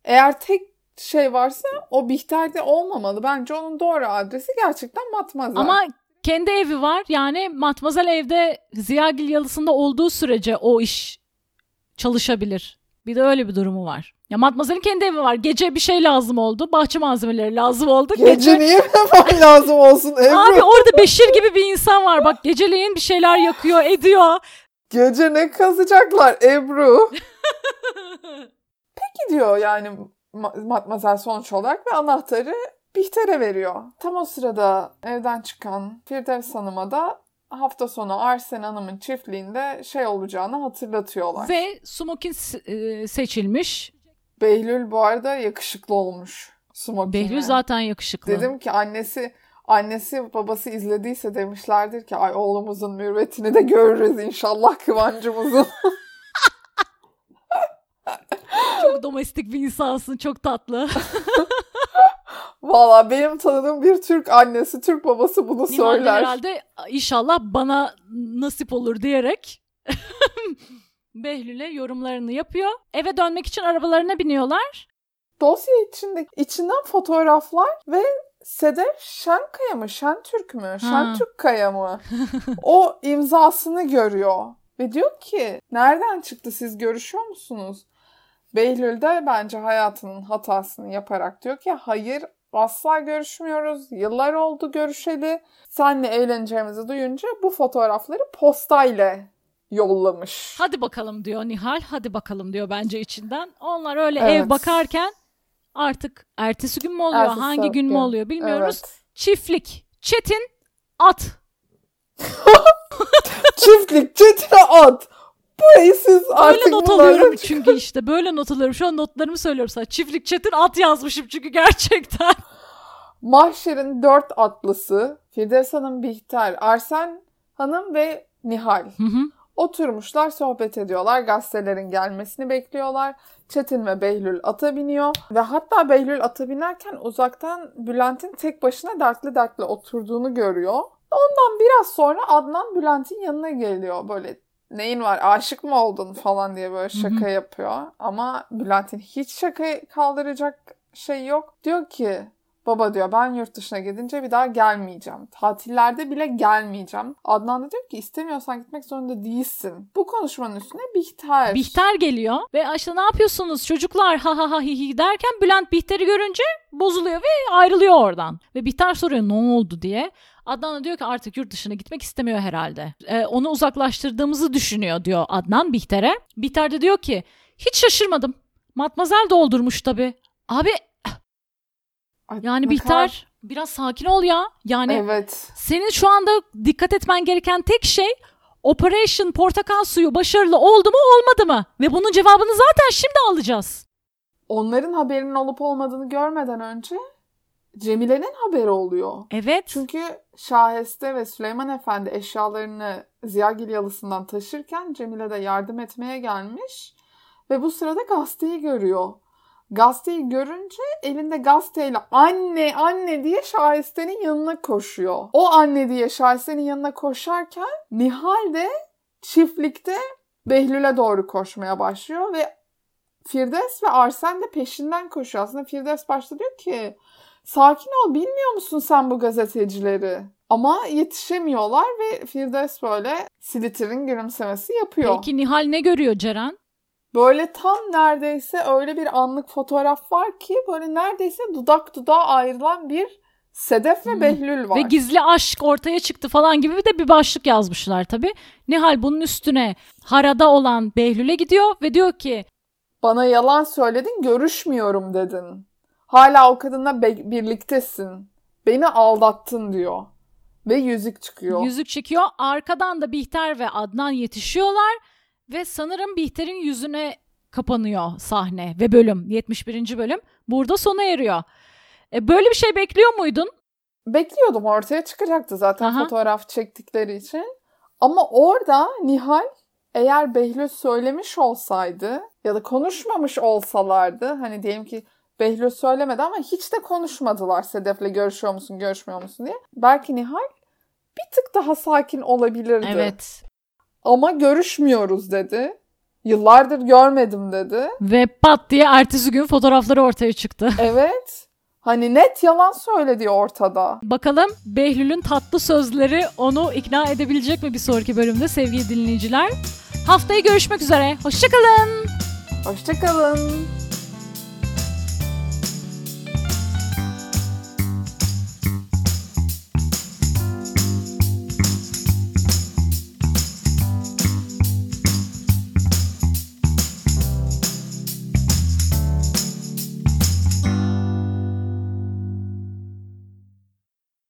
eğer tek şey varsa o Bihter'de olmamalı. Bence onun doğru adresi gerçekten Matmazel. Ama kendi evi var. Yani Matmazel evde Ziyagil yalısında olduğu sürece o iş çalışabilir. Bir de öyle bir durumu var. Ya Matmazel'in kendi evi var. Gece bir şey lazım oldu. Bahçe malzemeleri lazım oldu. Gece, Gece... niye hemen lazım olsun Ebru? Abi orada Beşir gibi bir insan var. Bak geceleyin bir şeyler yakıyor, ediyor. Gece ne kazacaklar Ebru? Peki diyor yani Matmazel sonuç olarak ve anahtarı Bihter'e veriyor. Tam o sırada evden çıkan Firdevs Hanım'a da hafta sonu Arsen Hanım'ın çiftliğinde şey olacağını hatırlatıyorlar. Ve Smokin e, seçilmiş. Behlül bu arada yakışıklı olmuş. Smokin'e. Behlül zaten yakışıklı. Dedim ki annesi annesi babası izlediyse demişlerdir ki ay oğlumuzun mürvetini de görürüz inşallah Kıvancımızın. çok domestik bir insansın. Çok tatlı. Valla benim tanıdığım bir Türk annesi, Türk babası bunu Nihal söyler. herhalde inşallah bana nasip olur diyerek Behlül'e yorumlarını yapıyor. Eve dönmek için arabalarına biniyorlar. Dosya içinde içinden fotoğraflar ve Sedef Şenkaya mı? Şentürk mü? Şentürk Kaya mı? o imzasını görüyor. Ve diyor ki nereden çıktı siz görüşüyor musunuz? Behlül de bence hayatının hatasını yaparak diyor ki hayır asla görüşmüyoruz. Yıllar oldu görüşeli. Senle evleneceğimizi duyunca bu fotoğrafları postayla yollamış. Hadi bakalım diyor Nihal. Hadi bakalım diyor bence içinden. Onlar öyle evet. ev bakarken artık ertesi gün mü oluyor, ertesi hangi gün mü oluyor bilmiyoruz. Evet. Çiftlik, Çetin, at. Çiftlik, Çetin, at. Burayı siz artık Böyle not alıyorum çünkü işte böyle not alıyorum. Şu an notlarımı söylüyorum sana. Çiftlik, Çetin, at yazmışım çünkü gerçekten. Mahşer'in dört atlısı Firdevs Hanım Bihter, Arsen Hanım ve Nihal. Hı hı. Oturmuşlar sohbet ediyorlar. Gazetelerin gelmesini bekliyorlar. Çetin ve Behlül ata biniyor. Ve hatta Behlül ata binerken uzaktan Bülent'in tek başına dertli dertli oturduğunu görüyor. Ondan biraz sonra Adnan Bülent'in yanına geliyor. Böyle neyin var aşık mı oldun falan diye böyle şaka Hı-hı. yapıyor. Ama Bülent'in hiç şaka kaldıracak şey yok. Diyor ki Baba diyor ben yurt dışına gidince bir daha gelmeyeceğim. Tatillerde bile gelmeyeceğim. Adnan da diyor ki istemiyorsan gitmek zorunda değilsin. Bu konuşmanın üstüne Bihter. Bihter geliyor ve işte ne yapıyorsunuz çocuklar ha ha ha hi hi derken Bülent Bihter'i görünce bozuluyor ve ayrılıyor oradan. Ve Bihter soruyor ne oldu diye. Adnan diyor ki artık yurt dışına gitmek istemiyor herhalde. Ee, onu uzaklaştırdığımızı düşünüyor diyor Adnan Bihter'e. Bihter de diyor ki hiç şaşırmadım. Matmazel doldurmuş tabii. Abi yani Bihter biraz sakin ol ya. Yani evet. senin şu anda dikkat etmen gereken tek şey Operation Portakal Suyu başarılı oldu mu olmadı mı? Ve bunun cevabını zaten şimdi alacağız. Onların haberinin olup olmadığını görmeden önce Cemile'nin haberi oluyor. Evet. Çünkü Şaheste ve Süleyman Efendi eşyalarını Ziyagil yalısından taşırken Cemile de yardım etmeye gelmiş. Ve bu sırada gazeteyi görüyor. Gazeteyi görünce elinde gazeteyle anne anne diye Şahiste'nin yanına koşuyor. O anne diye Şahiste'nin yanına koşarken Nihal de çiftlikte Behlül'e doğru koşmaya başlıyor ve Firdevs ve Arsen de peşinden koşuyor. Aslında Firdevs başta diyor ki sakin ol bilmiyor musun sen bu gazetecileri? Ama yetişemiyorlar ve Firdevs böyle Slitter'in gülümsemesi yapıyor. Peki Nihal ne görüyor Ceren? Böyle tam neredeyse öyle bir anlık fotoğraf var ki böyle neredeyse dudak dudağa ayrılan bir Sedef ve hmm. Behlül var. Ve gizli aşk ortaya çıktı falan gibi de bir başlık yazmışlar tabii. Nihal bunun üstüne harada olan Behlül'e gidiyor ve diyor ki Bana yalan söyledin görüşmüyorum dedin. Hala o kadınla be- birliktesin. Beni aldattın diyor. Ve yüzük çıkıyor. Yüzük çıkıyor. Arkadan da Bihter ve Adnan yetişiyorlar ve sanırım Bihter'in yüzüne kapanıyor sahne ve bölüm 71. bölüm burada sona eriyor. E, böyle bir şey bekliyor muydun? Bekliyordum ortaya çıkacaktı zaten Aha. fotoğraf çektikleri için. Ama orada Nihal eğer Behlül söylemiş olsaydı ya da konuşmamış olsalardı hani diyelim ki Behlül söylemedi ama hiç de konuşmadılar Sedef'le görüşüyor musun görüşmüyor musun diye. Belki Nihal bir tık daha sakin olabilirdi. Evet. Ama görüşmüyoruz dedi. Yıllardır görmedim dedi. Ve pat diye ertesi gün fotoğrafları ortaya çıktı. Evet. Hani net yalan söyledi ortada. Bakalım Behlül'ün tatlı sözleri onu ikna edebilecek mi bir sonraki bölümde sevgili dinleyiciler? Haftaya görüşmek üzere. Hoşçakalın. Hoşçakalın.